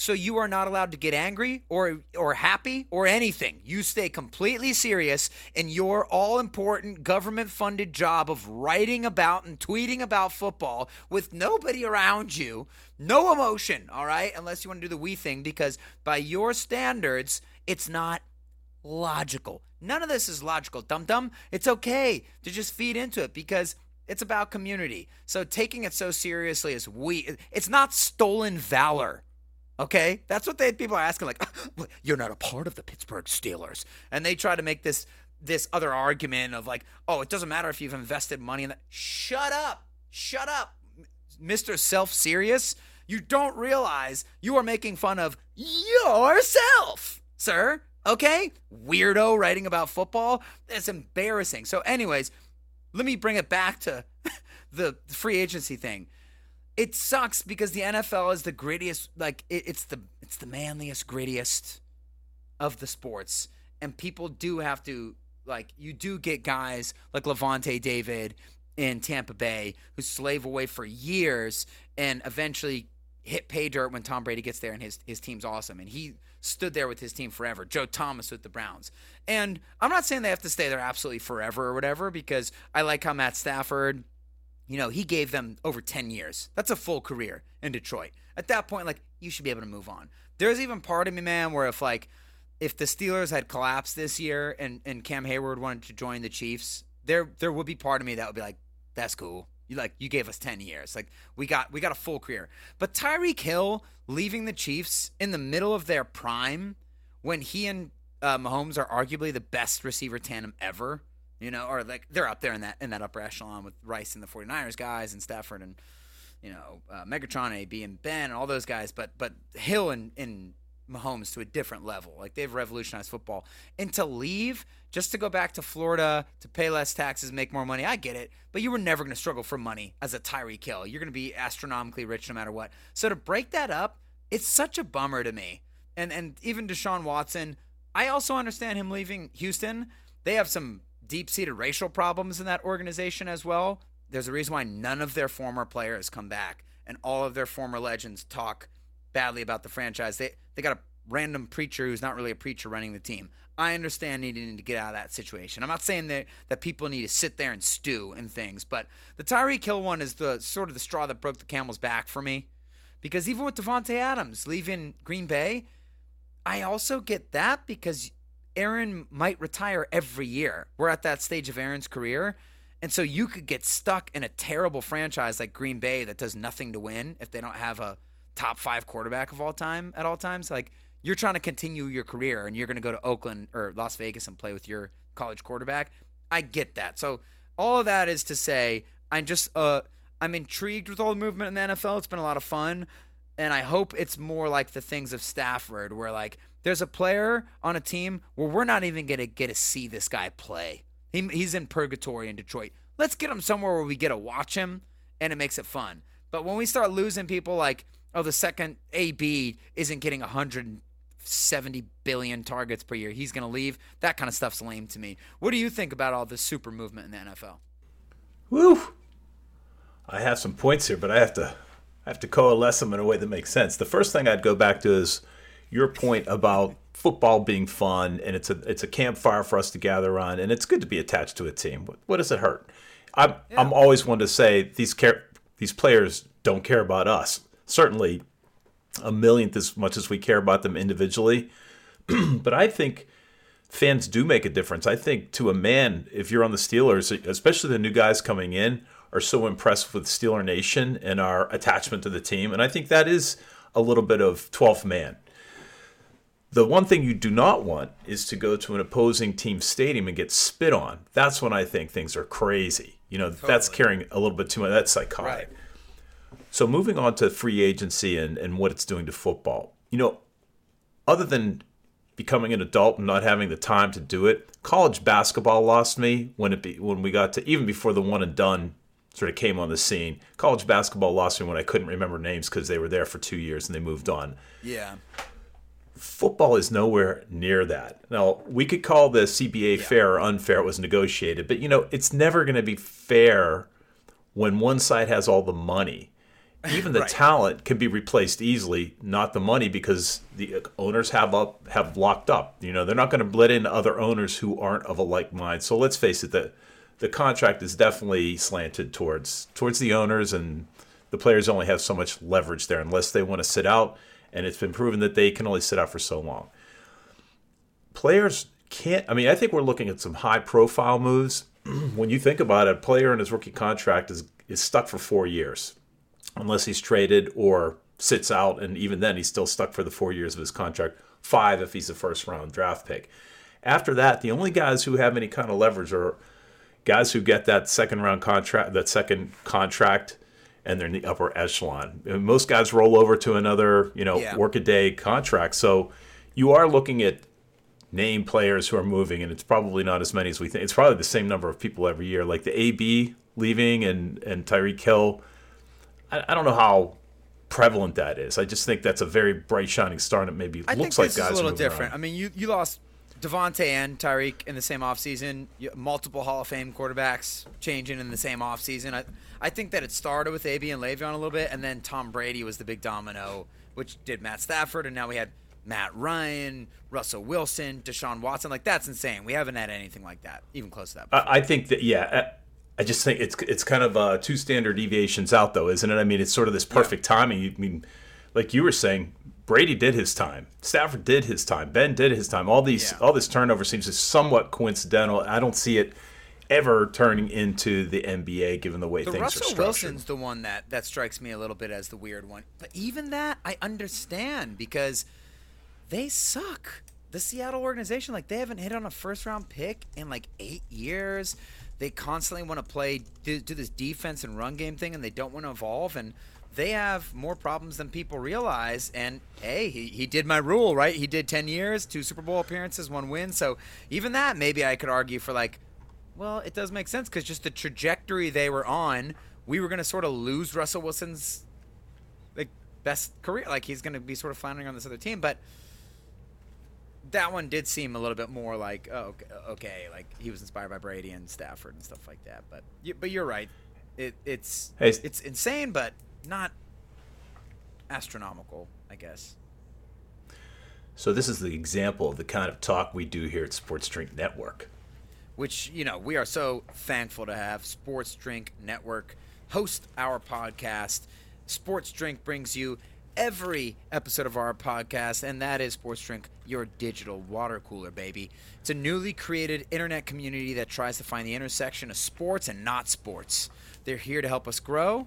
So you are not allowed to get angry or or happy or anything. You stay completely serious in your all important government funded job of writing about and tweeting about football with nobody around you, no emotion, all right? Unless you want to do the we thing because by your standards, it's not logical. None of this is logical, dum dum. It's okay to just feed into it because it's about community. So taking it so seriously is we it's not stolen valor. Okay, that's what they people are asking. Like, ah, you're not a part of the Pittsburgh Steelers, and they try to make this this other argument of like, oh, it doesn't matter if you've invested money in that. Shut up, shut up, Mister Self Serious. You don't realize you are making fun of yourself, sir. Okay, weirdo writing about football. It's embarrassing. So, anyways, let me bring it back to <laughs> the free agency thing it sucks because the NFL is the grittiest like it, it's the it's the manliest grittiest of the sports and people do have to like you do get guys like Lavonte David in Tampa Bay who slave away for years and eventually hit pay dirt when Tom Brady gets there and his his team's awesome and he stood there with his team forever. Joe Thomas with the Browns. And I'm not saying they have to stay there absolutely forever or whatever because I like how Matt Stafford you know, he gave them over 10 years. That's a full career in Detroit. At that point, like, you should be able to move on. There's even part of me, man, where if, like, if the Steelers had collapsed this year and, and Cam Heyward wanted to join the Chiefs, there there would be part of me that would be like, that's cool. You like you gave us 10 years. Like we got we got a full career. But Tyreek Hill leaving the Chiefs in the middle of their prime when he and uh, Mahomes are arguably the best receiver tandem ever you know, or like they're up there in that in that upper echelon with Rice and the 49ers guys and Stafford and you know uh, Megatron, AB and Ben and all those guys, but but Hill and, and Mahomes to a different level. Like they've revolutionized football. And to leave just to go back to Florida to pay less taxes, make more money, I get it. But you were never going to struggle for money as a Tyreek Hill. You're going to be astronomically rich no matter what. So to break that up, it's such a bummer to me. And and even Deshaun Watson, I also understand him leaving Houston. They have some deep seated racial problems in that organization as well. There's a reason why none of their former players come back and all of their former legends talk badly about the franchise. They they got a random preacher who's not really a preacher running the team. I understand needing to get out of that situation. I'm not saying that that people need to sit there and stew and things, but the Tyreek Hill one is the sort of the straw that broke the camel's back for me. Because even with Davante Adams leaving Green Bay, I also get that because Aaron might retire every year. We're at that stage of Aaron's career. And so you could get stuck in a terrible franchise like Green Bay that does nothing to win if they don't have a top five quarterback of all time at all times. Like you're trying to continue your career and you're going to go to Oakland or Las Vegas and play with your college quarterback. I get that. So all of that is to say, I'm just uh I'm intrigued with all the movement in the NFL. It's been a lot of fun And I hope it's more like the things of Stafford, where like there's a player on a team where we're not even gonna get to see this guy play. He, he's in purgatory in Detroit. Let's get him somewhere where we get to watch him, and it makes it fun. But when we start losing people like, oh, the second AB isn't getting 170 billion targets per year, he's gonna leave. That kind of stuff's lame to me. What do you think about all this super movement in the NFL? Woo! I have some points here, but I have to I have to coalesce them in a way that makes sense. The first thing I'd go back to is your point about football being fun and it's a it's a campfire for us to gather on and it's good to be attached to a team. What, what does it hurt? I'm I'm always one to say these care these players don't care about us. Certainly a millionth as much as we care about them individually. <clears throat> but I think fans do make a difference. I think to a man, if you're on the Steelers, especially the new guys coming in, are so impressed with Steeler Nation and our attachment to the team. And I think that is a little bit of 12th man. The one thing you do not want is to go to an opposing team stadium and get spit on. That's when I think things are crazy. You know, that's carrying a little bit too much. That's psychotic. Right. So moving on to free agency and, and what it's doing to football. You know, other than becoming an adult and not having the time to do it, college basketball lost me when it be, when we got to even before the one and done sort of came on the scene. College basketball lost me when I couldn't remember names because they were there for two years and they moved on. Yeah. Football is nowhere near that. Now, we could call the CBA fair or unfair. It was negotiated, but you know, it's never going to be fair when one side has all the money. Even the Right. talent can be replaced easily, not the money, because the uh, owners have up have locked up. You know, they're not going to let in other owners who aren't of a like mind. So let's face it, the the contract is definitely slanted towards towards the owners, and the players only have so much leverage there unless they want to sit out. And it's been proven that they can only sit out for so long players can't. I mean, I think we're looking at some high profile moves. <clears throat> when you think about it, a player in his rookie contract is is stuck for four years, unless he's traded or sits out, and even then, he's still stuck for the four years of his contract. Five if he's a first round draft pick. After that, the only guys who have any kind of leverage are guys who get that second round contract, that second contract, and they're in the upper echelon. Most guys roll over to another, you know, Yeah. workaday contract. So you are looking at name players who are moving, and it's probably not as many as we think. It's probably the same number of people every year. Like the AB leaving and and Tyreek Hill. I, I don't know how prevalent that is. I just think that's a very bright shining star, and it maybe I looks think like this guys is a little different. around. I mean, you you lost Davante and Tyreek in the same offseason. Multiple Hall of Fame quarterbacks changing in the same offseason. I I think that it started with AB and Le'Veon a little bit, and then Tom Brady was the big domino, which did Matt Stafford, and now we had Matt Ryan, Russell Wilson, Deshaun Watson. Like that's insane. We haven't had anything like that, even close to that. before. I, think that yeah. I, I just think it's it's kind of uh, two standard deviations out though, isn't it? I mean, it's sort of this perfect timing. I mean, like you were saying, Brady did his time, Stafford did his time, Ben did his time. All these Yeah. all this turnover seems just somewhat coincidental. I don't see it ever turning into the NBA given the way The things are Russell structured. Wilson's the one that that strikes me a little bit as the weird one. But even that, I understand because they suck. The Seattle organization, like they haven't hit on a first round pick in like eight years. They constantly want to play do, do this defense and run game thing, and they don't want to evolve. And they have more problems than people realize. And hey, he, he did my rule right. He did ten years, two Super Bowl appearances, one win. So even that, maybe I could argue for like well, it does make sense because just the trajectory they were on, we were going to sort of lose Russell Wilson's like best career. Like he's going to be sort of floundering on this other team, but that one did seem a little bit more like oh, okay, okay, like he was inspired by Brady and Stafford and stuff like that. But but you're right, it, it's Hey. it's insane, but not astronomical, I guess. So this is the example of the kind of talk we do here at Sports Drink Network. which you know we are so thankful to have Sports Drink Network host our podcast. Sports Drink brings you every episode of our podcast, and that is Sports Drink, your digital water cooler, baby. It's a newly created internet community that tries to find the intersection of sports and not sports. They're here to help us grow.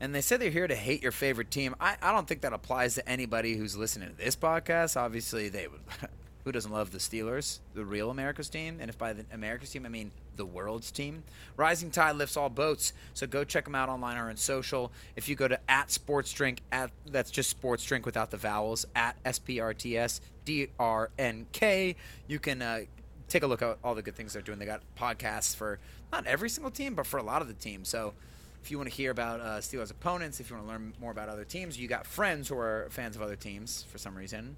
And they said they're here to hate your favorite team. I, I don't think that applies to anybody who's listening to this podcast. Obviously, they would <laughs> who doesn't love the Steelers, the real America's team? And if by the America's team, I mean the world's team. Rising Tide lifts all boats. So go check them out online or on social. If you go to at Sports Drink, at that's just Sports Drink without the vowels, at S P R T S D R N K, you can uh, take a look at all the good things they're doing. They got podcasts for not every single team, but for a lot of the teams. So if you want to hear about uh, Steelers opponents, if you want to learn more about other teams, you got friends who are fans of other teams for some reason,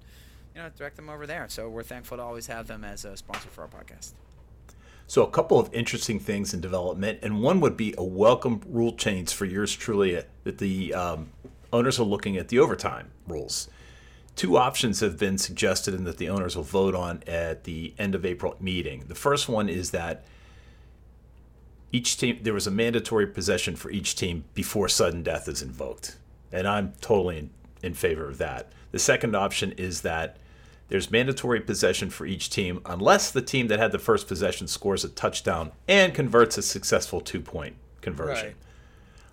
you know, direct them over there. So we're thankful to always have them as a sponsor for our podcast. So, a couple of interesting things in development, and one would be a welcome rule change for yours truly uh, that the um, owners are looking at the overtime rules. Two options have been suggested and that the owners will vote on at the end of April meeting. The first one is that each team there was a mandatory possession for each team before sudden death is invoked, and I'm totally in, in favor of that. The second option is that there's mandatory possession for each team unless the team that had the first possession scores a touchdown and converts a successful two point conversion. Right.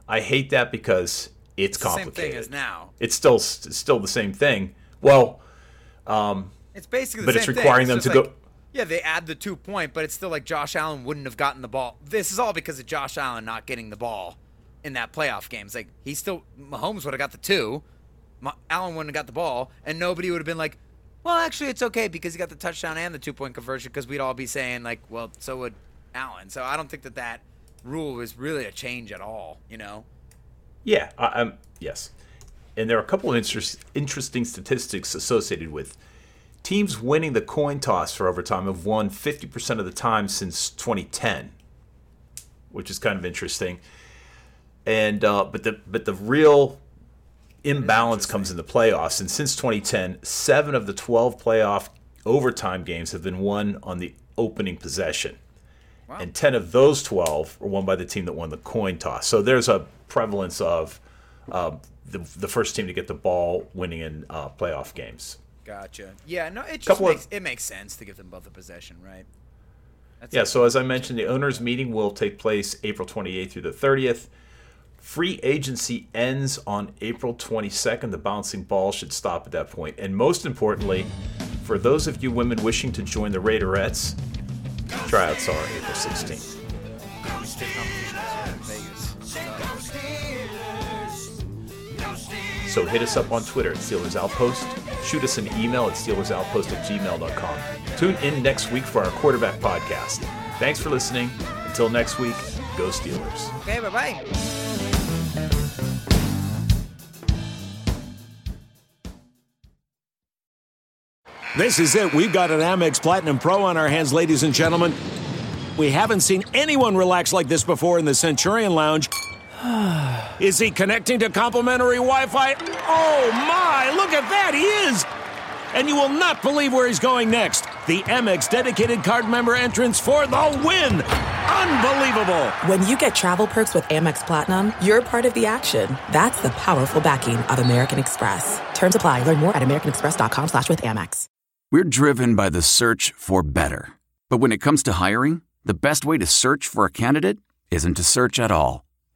I hate that because it's, It's the same complicated. thing as now. It's still it's still the same thing. Well, um, It's basically the But same it's thing. requiring them just to go- like- Yeah, they add the two point, but it's still like Josh Allen wouldn't have gotten the ball. This is all because of Josh Allen not getting the ball in that playoff game. It's like he still Mahomes would have got the two, Allen wouldn't have got the ball, and nobody would have been like, "Well, actually, it's okay because he got the touchdown and the two point conversion." Because we'd all be saying like, "Well, so would Allen." So I don't think that that rule was really a change at all. You know? Yeah, I, I'm yes, and there are a couple of interest, interesting statistics associated with teams winning the coin toss for overtime have won 50% of the time since 2010, which is kind of interesting. And uh, but the but the real imbalance comes in the playoffs, and since 2010, seven of the 12 playoff overtime games have been won on the opening possession and 10 of those 12 were won by the team that won the coin toss. So there's a prevalence of uh, the, the first team to get the ball winning in uh, playoff games. Gotcha. Yeah. No, it just Couple of- makes it makes sense to give them both a possession, right? That's Yeah, it. so as I mentioned, the owners' meeting will take place April 28th through the 30th. Free agency ends on April 22nd. The bouncing ball should stop at that point. And most importantly, for those of you women wishing to join the Raiderettes, tryouts are April 16th. So hit us up on Twitter at Steelers Outpost. Shoot us an email at SteelersOutpost at gmail.com. Tune in next week for our quarterback podcast. Thanks for listening. Until next week, go Steelers. Okay, bye bye. This is it. We've got an Amex Platinum Pro on our hands, ladies and gentlemen. We haven't seen anyone relax like this before in the Centurion Lounge. <sighs> Is he connecting to complimentary Wi Fi? Oh my, look at that, he is! And you will not believe where he's going next. The Amex dedicated card member entrance for the win! Unbelievable! When you get travel perks with Amex Platinum, you're part of the action. That's the powerful backing of American Express. Terms apply. Learn more at americanexpress.com slash with Amex. We're driven by the search for better. But when it comes to hiring, the best way to search for a candidate isn't to search at all.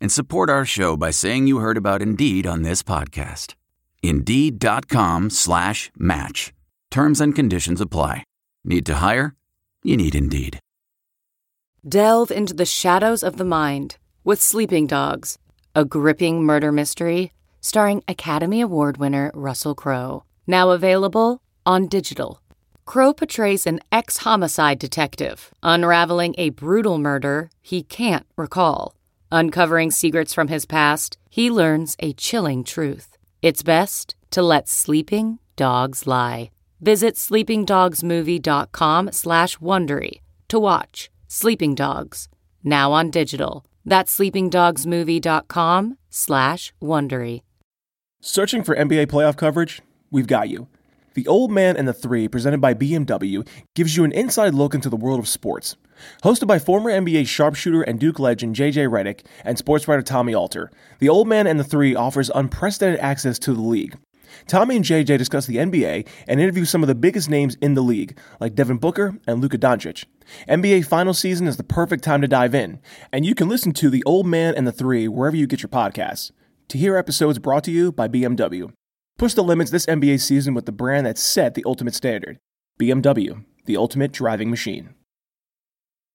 and support our show by saying you heard about Indeed on this podcast. Indeed.com slash match. Terms and conditions apply. Need to hire? You need Indeed. Delve into the shadows of the mind with Sleeping Dogs, a gripping murder mystery starring Academy Award winner Russell Crowe. Now available on digital. Crowe portrays an ex homicide detective unraveling a brutal murder he can't recall. Uncovering secrets from his past, he learns a chilling truth. It's best to let sleeping dogs lie. Visit sleepingdogsmovie.com slash Wondery to watch Sleeping Dogs, now on digital. That's sleepingdogsmovie.com slash Wondery. Searching for NBA playoff coverage? We've got you. The Old Man and the Three, presented by BMW, gives you an inside look into the world of sports. Hosted by former NBA sharpshooter and Duke legend JJ Redick and sports writer Tommy Alter, The Old Man and the Three offers unprecedented access to the league. Tommy and JJ discuss the NBA and interview some of the biggest names in the league, like Devin Booker and Luka Doncic. NBA final season is the perfect time to dive in, and you can listen to The Old Man and the Three wherever you get your podcasts. To hear episodes brought to you by BMW. Push the limits this NBA season with the brand that set the ultimate standard BMW, the ultimate driving machine.